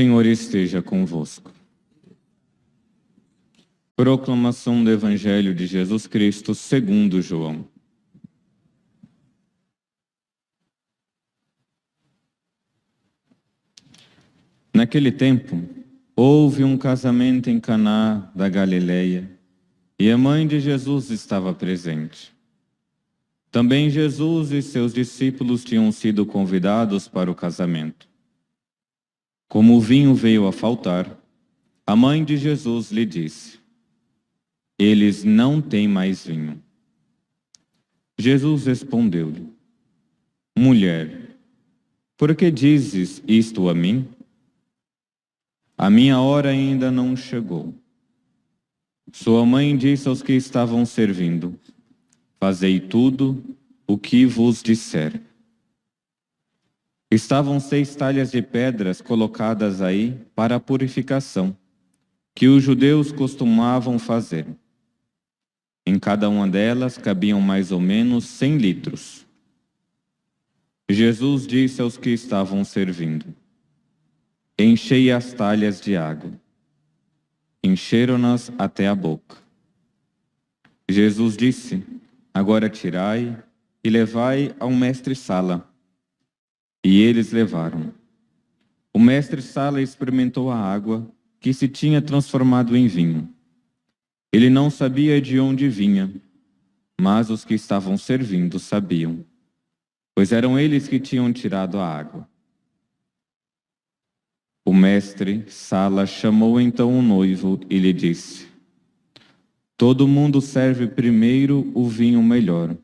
Senhor esteja convosco. Proclamação do Evangelho de Jesus Cristo segundo João. Naquele tempo, houve um casamento em Caná da Galileia, e a mãe de Jesus estava presente. Também Jesus e seus discípulos tinham sido convidados para o casamento. Como o vinho veio a faltar, a mãe de Jesus lhe disse: Eles não têm mais vinho. Jesus respondeu-lhe: Mulher, por que dizes isto a mim? A minha hora ainda não chegou. Sua mãe disse aos que estavam servindo: Fazei tudo o que vos disser. Estavam seis talhas de pedras colocadas aí para a purificação, que os judeus costumavam fazer. Em cada uma delas cabiam mais ou menos cem litros. Jesus disse aos que estavam servindo: Enchei as talhas de água. Encheram-nas até a boca. Jesus disse: Agora tirai e levai ao mestre-sala. E eles levaram. O mestre Sala experimentou a água que se tinha transformado em vinho. Ele não sabia de onde vinha, mas os que estavam servindo sabiam, pois eram eles que tinham tirado a água. O mestre Sala chamou então o noivo e lhe disse: Todo mundo serve primeiro o vinho melhor.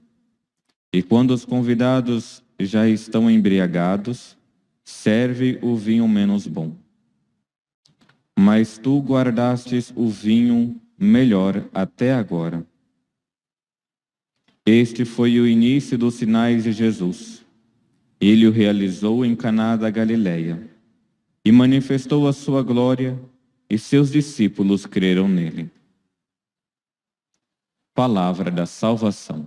E quando os convidados já estão embriagados, serve o vinho menos bom. Mas tu guardastes o vinho melhor até agora. Este foi o início dos sinais de Jesus. Ele o realizou em Caná da Galileia e manifestou a sua glória, e seus discípulos creram nele. Palavra da salvação.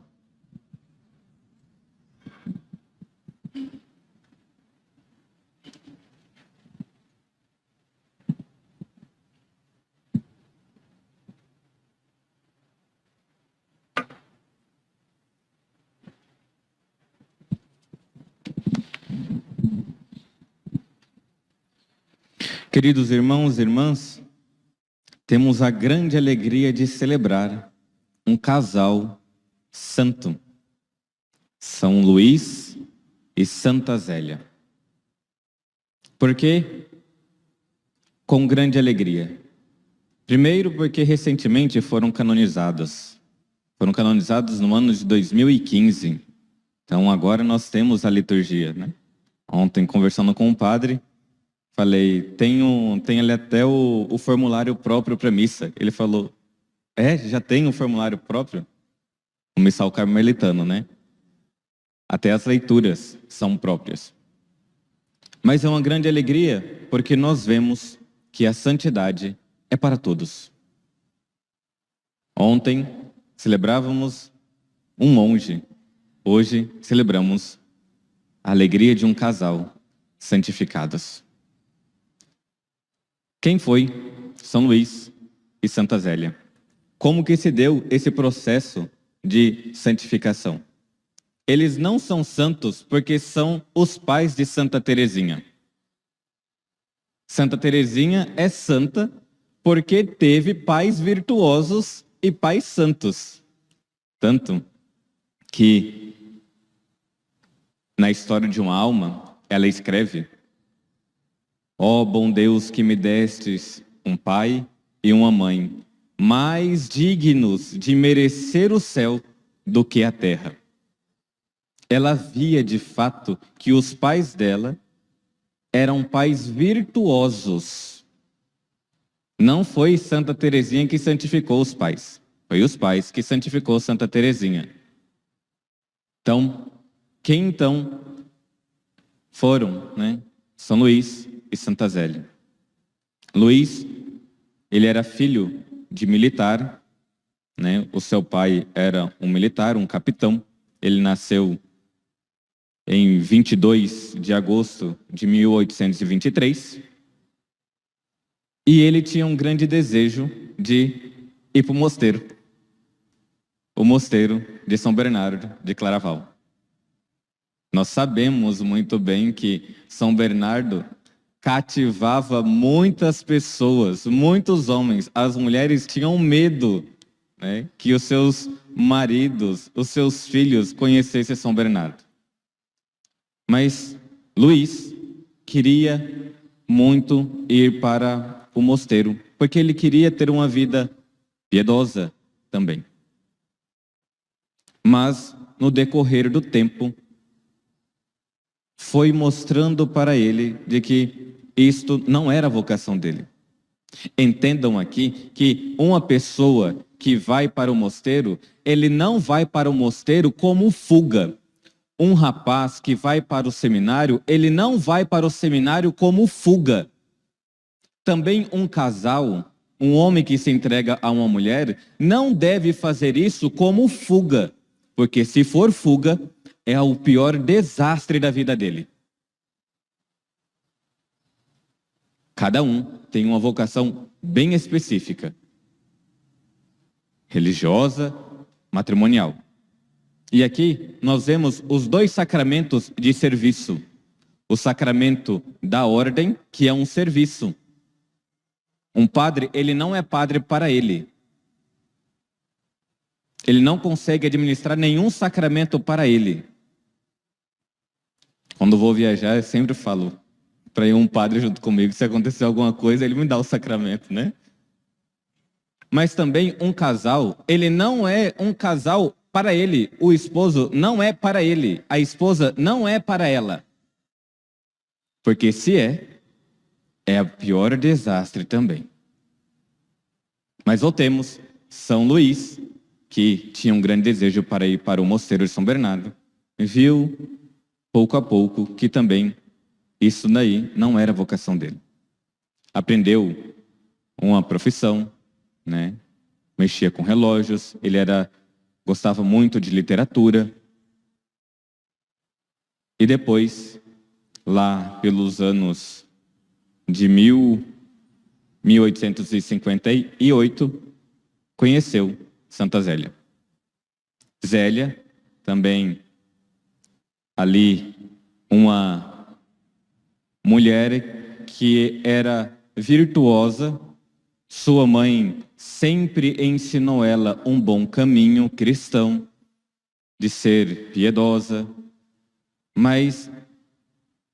Queridos irmãos e irmãs, temos a grande alegria de celebrar um casal santo, São Luís e Santa Zélia. Por quê? Com grande alegria. Primeiro, porque recentemente foram canonizados. Foram canonizados no ano de 2015. Então agora nós temos a liturgia, né? Ontem, conversando com o padre, Falei, tem, um, tem ali até o, o formulário próprio para missa. Ele falou, é, já tem um formulário próprio? O missal carmelitano, né? Até as leituras são próprias. Mas é uma grande alegria porque nós vemos que a santidade é para todos. Ontem celebrávamos um monge, hoje celebramos a alegria de um casal santificados. Quem foi São Luís e Santa Zélia? Como que se deu esse processo de santificação? Eles não são santos porque são os pais de Santa Teresinha. Santa Teresinha é santa porque teve pais virtuosos e pais santos. Tanto que na história de uma alma, ela escreve Ó oh, bom Deus que me destes um pai e uma mãe, mais dignos de merecer o céu do que a terra. Ela via de fato que os pais dela eram pais virtuosos. Não foi Santa Teresinha que santificou os pais, foi os pais que santificou Santa Teresinha. Então, quem então foram, né? São Luís e Santa Zélia. Luís, ele era filho de militar, né? O seu pai era um militar, um capitão. Ele nasceu em 22 de agosto de 1823. E ele tinha um grande desejo de ir para o mosteiro. O mosteiro de São Bernardo de Claraval. Nós sabemos muito bem que São Bernardo cativava muitas pessoas, muitos homens. As mulheres tinham medo né, que os seus maridos, os seus filhos conhecessem São Bernardo. Mas Luís queria muito ir para o mosteiro, porque ele queria ter uma vida piedosa também. Mas no decorrer do tempo, foi mostrando para ele de que isto não era a vocação dele. Entendam aqui que uma pessoa que vai para o mosteiro, ele não vai para o mosteiro como fuga. Um rapaz que vai para o seminário, ele não vai para o seminário como fuga. Também um casal, um homem que se entrega a uma mulher, não deve fazer isso como fuga. Porque se for fuga, é o pior desastre da vida dele. Cada um tem uma vocação bem específica, religiosa, matrimonial. E aqui nós vemos os dois sacramentos de serviço. O sacramento da ordem, que é um serviço. Um padre, ele não é padre para ele. Ele não consegue administrar nenhum sacramento para ele. Quando vou viajar, eu sempre falo para ir um padre junto comigo. Se acontecer alguma coisa, ele me dá o sacramento, né? Mas também um casal, ele não é um casal para ele. O esposo não é para ele. A esposa não é para ela. Porque se é, é o pior desastre também. Mas voltemos. São Luís, que tinha um grande desejo para ir para o mosteiro de São Bernardo, viu pouco a pouco, que também isso daí não era a vocação dele. Aprendeu uma profissão, né? Mexia com relógios, ele era gostava muito de literatura. E depois, lá pelos anos de mil, 1858, conheceu Santa Zélia. Zélia também ali uma mulher que era virtuosa, sua mãe sempre ensinou ela um bom caminho cristão, de ser piedosa, mas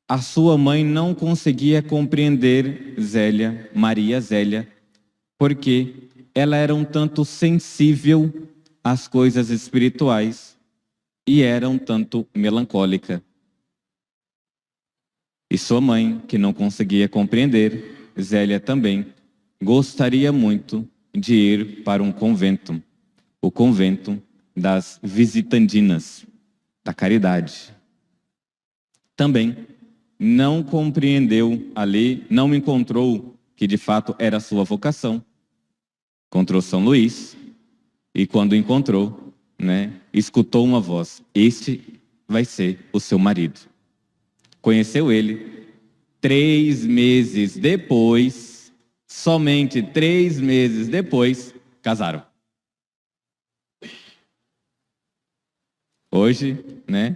a sua mãe não conseguia compreender Zélia, Maria Zélia, porque ela era um tanto sensível às coisas espirituais e era um tanto melancólica. E sua mãe, que não conseguia compreender, Zélia também, gostaria muito de ir para um convento, o convento das visitandinas, da caridade. Também não compreendeu ali, não encontrou que de fato era sua vocação. Encontrou São Luís e quando encontrou, né, escutou uma voz: Este vai ser o seu marido. Conheceu ele. Três meses depois, somente três meses depois, casaram. Hoje, né,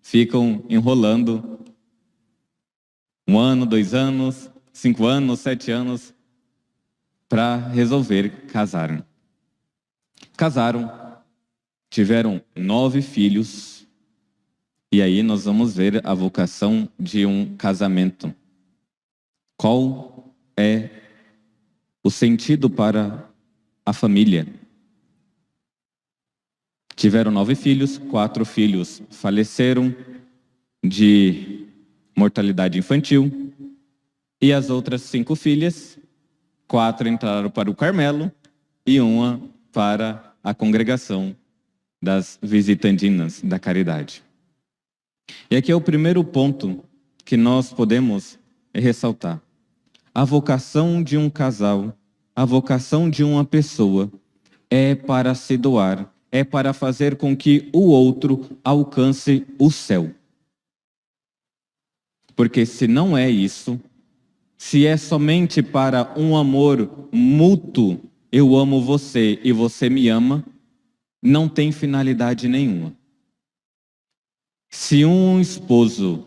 ficam enrolando um ano, dois anos, cinco anos, sete anos para resolver casar. Casaram, tiveram nove filhos, e aí nós vamos ver a vocação de um casamento. Qual é o sentido para a família? Tiveram nove filhos, quatro filhos faleceram de mortalidade infantil, e as outras cinco filhas, quatro entraram para o Carmelo e uma para a congregação das visitandinas da caridade. E aqui é o primeiro ponto que nós podemos ressaltar. A vocação de um casal, a vocação de uma pessoa é para se doar, é para fazer com que o outro alcance o céu. Porque se não é isso, se é somente para um amor mútuo, eu amo você e você me ama, não tem finalidade nenhuma. Se um esposo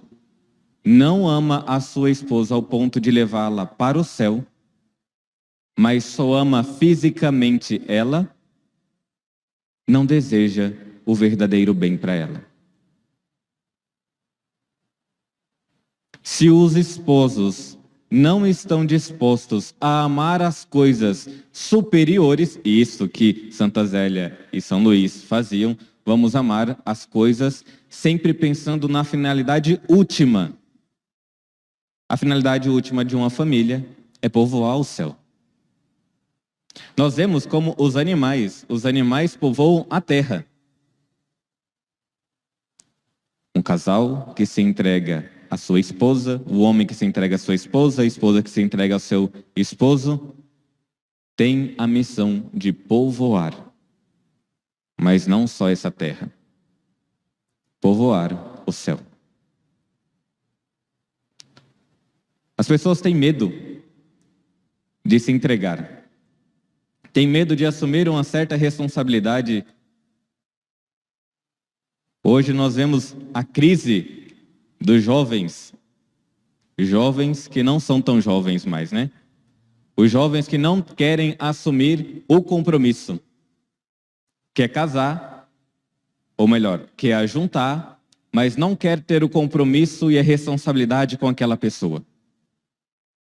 não ama a sua esposa ao ponto de levá-la para o céu, mas só ama fisicamente ela, não deseja o verdadeiro bem para ela. Se os esposos não estão dispostos a amar as coisas superiores, isso que Santa Zélia e São Luís faziam, vamos amar as coisas sempre pensando na finalidade última. A finalidade última de uma família é povoar o céu. Nós vemos como os animais, os animais povoam a terra. Um casal que se entrega à sua esposa, o homem que se entrega à sua esposa, a esposa que se entrega ao seu esposo, tem a missão de povoar. Mas não só essa terra. Povoar o céu. As pessoas têm medo de se entregar tem medo de assumir uma certa responsabilidade. Hoje nós vemos a crise dos jovens, jovens que não são tão jovens mais, né? Os jovens que não querem assumir o compromisso, quer casar, ou melhor, quer juntar, mas não quer ter o compromisso e a responsabilidade com aquela pessoa.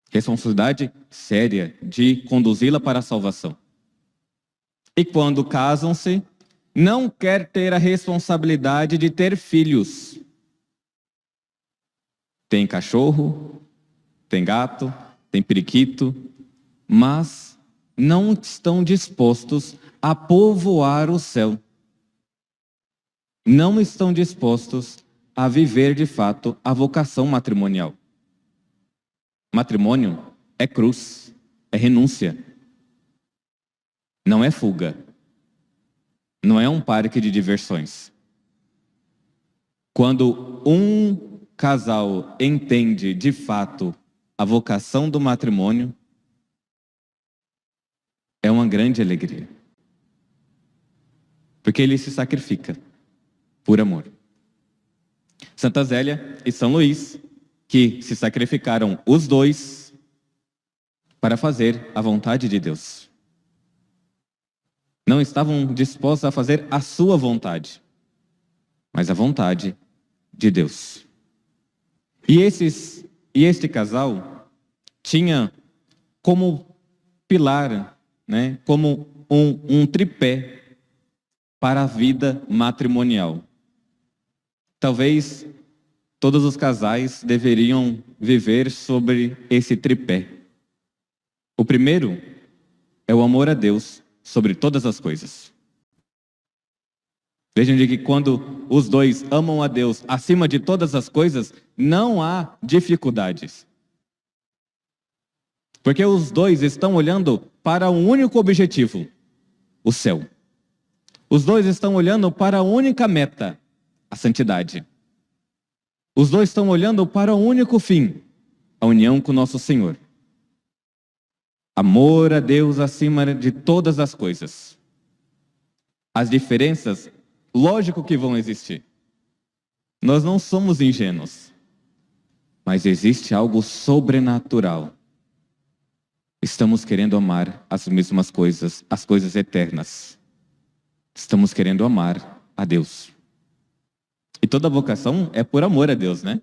Responsabilidade séria de conduzi-la para a salvação. E quando casam-se, não quer ter a responsabilidade de ter filhos. Tem cachorro, tem gato, tem periquito, mas não estão dispostos a povoar o céu. Não estão dispostos a viver de fato a vocação matrimonial. Matrimônio é cruz, é renúncia. Não é fuga. Não é um parque de diversões. Quando um casal entende de fato a vocação do matrimônio, é uma grande alegria. Porque ele se sacrifica por amor. Santa Zélia e São Luís, que se sacrificaram os dois para fazer a vontade de Deus não estavam dispostos a fazer a sua vontade, mas a vontade de Deus. E, esses, e este casal tinha como pilar, né, como um, um tripé para a vida matrimonial. Talvez todos os casais deveriam viver sobre esse tripé. O primeiro é o amor a Deus sobre todas as coisas. Vejam de que quando os dois amam a Deus acima de todas as coisas, não há dificuldades. Porque os dois estão olhando para um único objetivo, o céu. Os dois estão olhando para a única meta, a santidade. Os dois estão olhando para o único fim, a união com nosso Senhor. Amor a Deus acima de todas as coisas. As diferenças, lógico que vão existir. Nós não somos ingênuos. Mas existe algo sobrenatural. Estamos querendo amar as mesmas coisas, as coisas eternas. Estamos querendo amar a Deus. E toda vocação é por amor a Deus, né?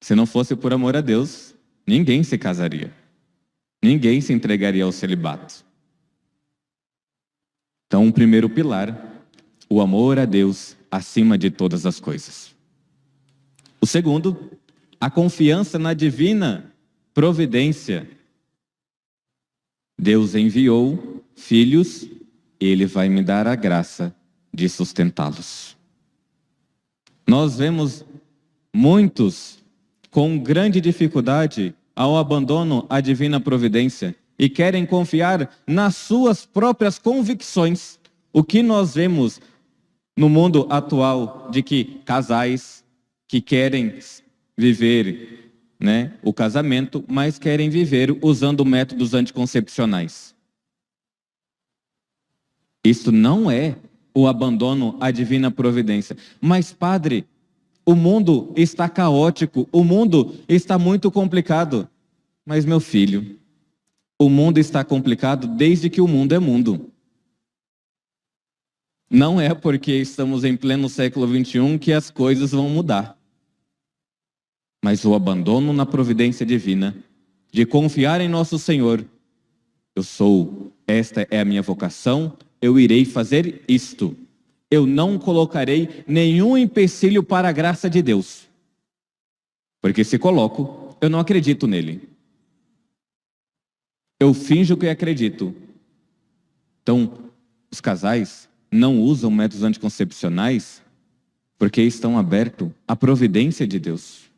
Se não fosse por amor a Deus, ninguém se casaria. Ninguém se entregaria ao celibato. Então, o primeiro pilar, o amor a Deus acima de todas as coisas. O segundo, a confiança na divina providência. Deus enviou filhos, ele vai me dar a graça de sustentá-los. Nós vemos muitos com grande dificuldade ao abandono à divina providência e querem confiar nas suas próprias convicções. O que nós vemos no mundo atual de que casais que querem viver né, o casamento, mas querem viver usando métodos anticoncepcionais. Isso não é o abandono à divina providência. Mas, padre, o mundo está caótico, o mundo está muito complicado. Mas, meu filho, o mundo está complicado desde que o mundo é mundo. Não é porque estamos em pleno século XXI que as coisas vão mudar. Mas o abandono na providência divina, de confiar em nosso Senhor. Eu sou, esta é a minha vocação, eu irei fazer isto. Eu não colocarei nenhum empecilho para a graça de Deus. Porque se coloco, eu não acredito nele. Eu finjo que acredito. Então, os casais não usam métodos anticoncepcionais porque estão abertos à providência de Deus.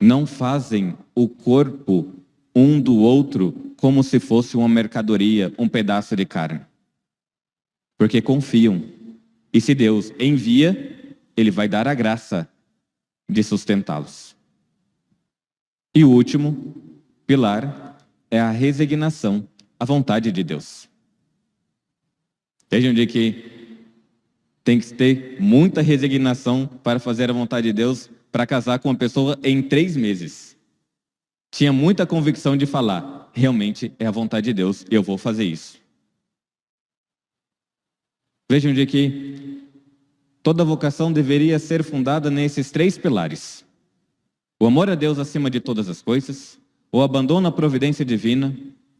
Não fazem o corpo um do outro como se fosse uma mercadoria, um pedaço de carne. Porque confiam. E se Deus envia, Ele vai dar a graça de sustentá-los. E o último pilar é a resignação à vontade de Deus. Vejam de que tem que ter muita resignação para fazer a vontade de Deus para casar com uma pessoa em três meses. Tinha muita convicção de falar, realmente é a vontade de Deus, eu vou fazer isso. Vejam de que toda vocação deveria ser fundada nesses três pilares: o amor a Deus acima de todas as coisas, o abandono à providência divina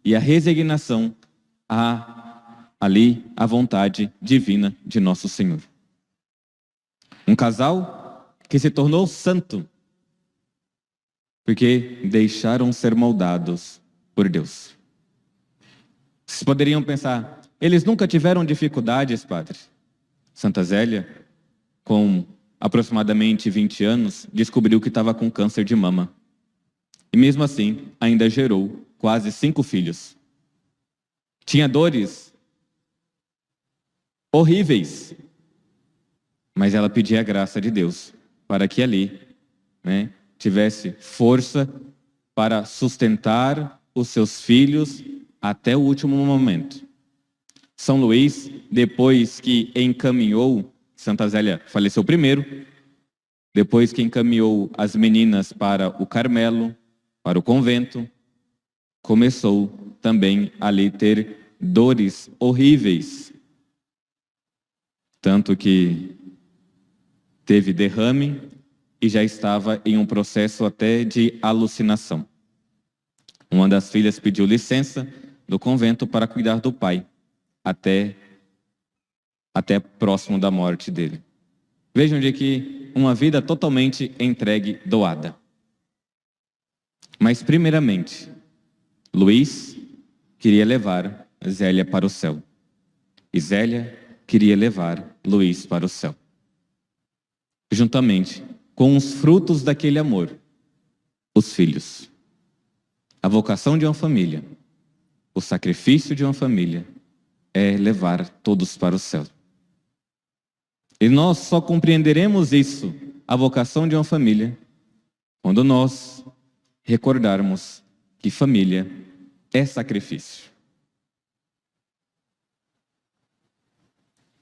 e a resignação a ali a vontade divina de nosso Senhor. Um casal que se tornou santo, porque deixaram ser moldados por Deus. Vocês poderiam pensar, eles nunca tiveram dificuldades, padre. Santa Zélia, com aproximadamente 20 anos, descobriu que estava com câncer de mama. E mesmo assim, ainda gerou quase cinco filhos. Tinha dores horríveis. Mas ela pedia a graça de Deus para que ali né, tivesse força para sustentar os seus filhos até o último momento. São Luís, depois que encaminhou, Santa Zélia faleceu primeiro, depois que encaminhou as meninas para o Carmelo, para o convento, começou também ali ter dores horríveis tanto que teve derrame e já estava em um processo até de alucinação. Uma das filhas pediu licença do convento para cuidar do pai, até, até próximo da morte dele. Vejam de que uma vida totalmente entregue, doada. Mas, primeiramente, Luiz queria levar Zélia para o céu. E Zélia queria levar Luiz para o céu. Juntamente com os frutos daquele amor, os filhos. A vocação de uma família, o sacrifício de uma família é levar todos para o céu. E nós só compreenderemos isso, a vocação de uma família, quando nós recordarmos que família é sacrifício.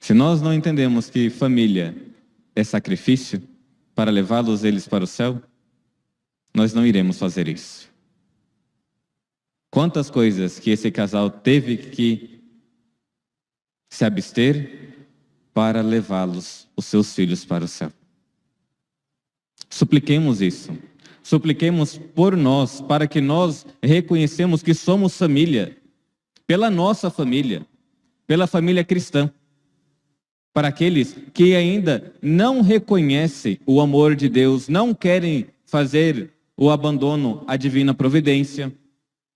Se nós não entendemos que família é sacrifício para levá-los eles para o céu, nós não iremos fazer isso. Quantas coisas que esse casal teve que se abster para levá-los, os seus filhos, para o céu. Supliquemos isso. Supliquemos por nós, para que nós reconhecemos que somos família, pela nossa família, pela família cristã para aqueles que ainda não reconhecem o amor de Deus, não querem fazer o abandono à divina providência,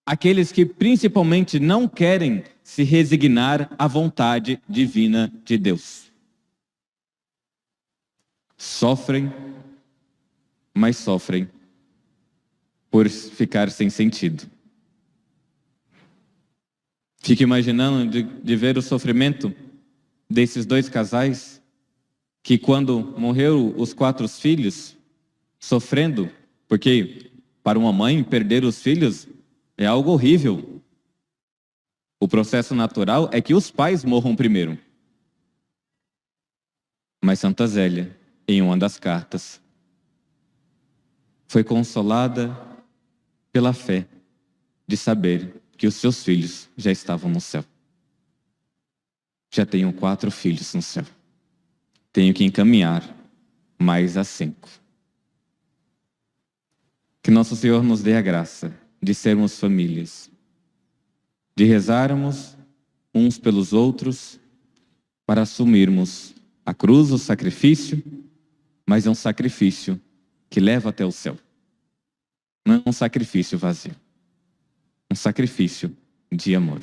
aqueles que principalmente não querem se resignar à vontade divina de Deus. Sofrem mas sofrem por ficar sem sentido. Fico imaginando de, de ver o sofrimento desses dois casais que quando morreu os quatro filhos, sofrendo, porque para uma mãe perder os filhos é algo horrível. O processo natural é que os pais morram primeiro. Mas Santa Zélia, em uma das cartas, foi consolada pela fé de saber que os seus filhos já estavam no céu. Já tenho quatro filhos no céu. Tenho que encaminhar mais a cinco. Que nosso Senhor nos dê a graça de sermos famílias, de rezarmos uns pelos outros para assumirmos a cruz, o sacrifício, mas é um sacrifício que leva até o céu. Não é um sacrifício vazio. Um sacrifício de amor.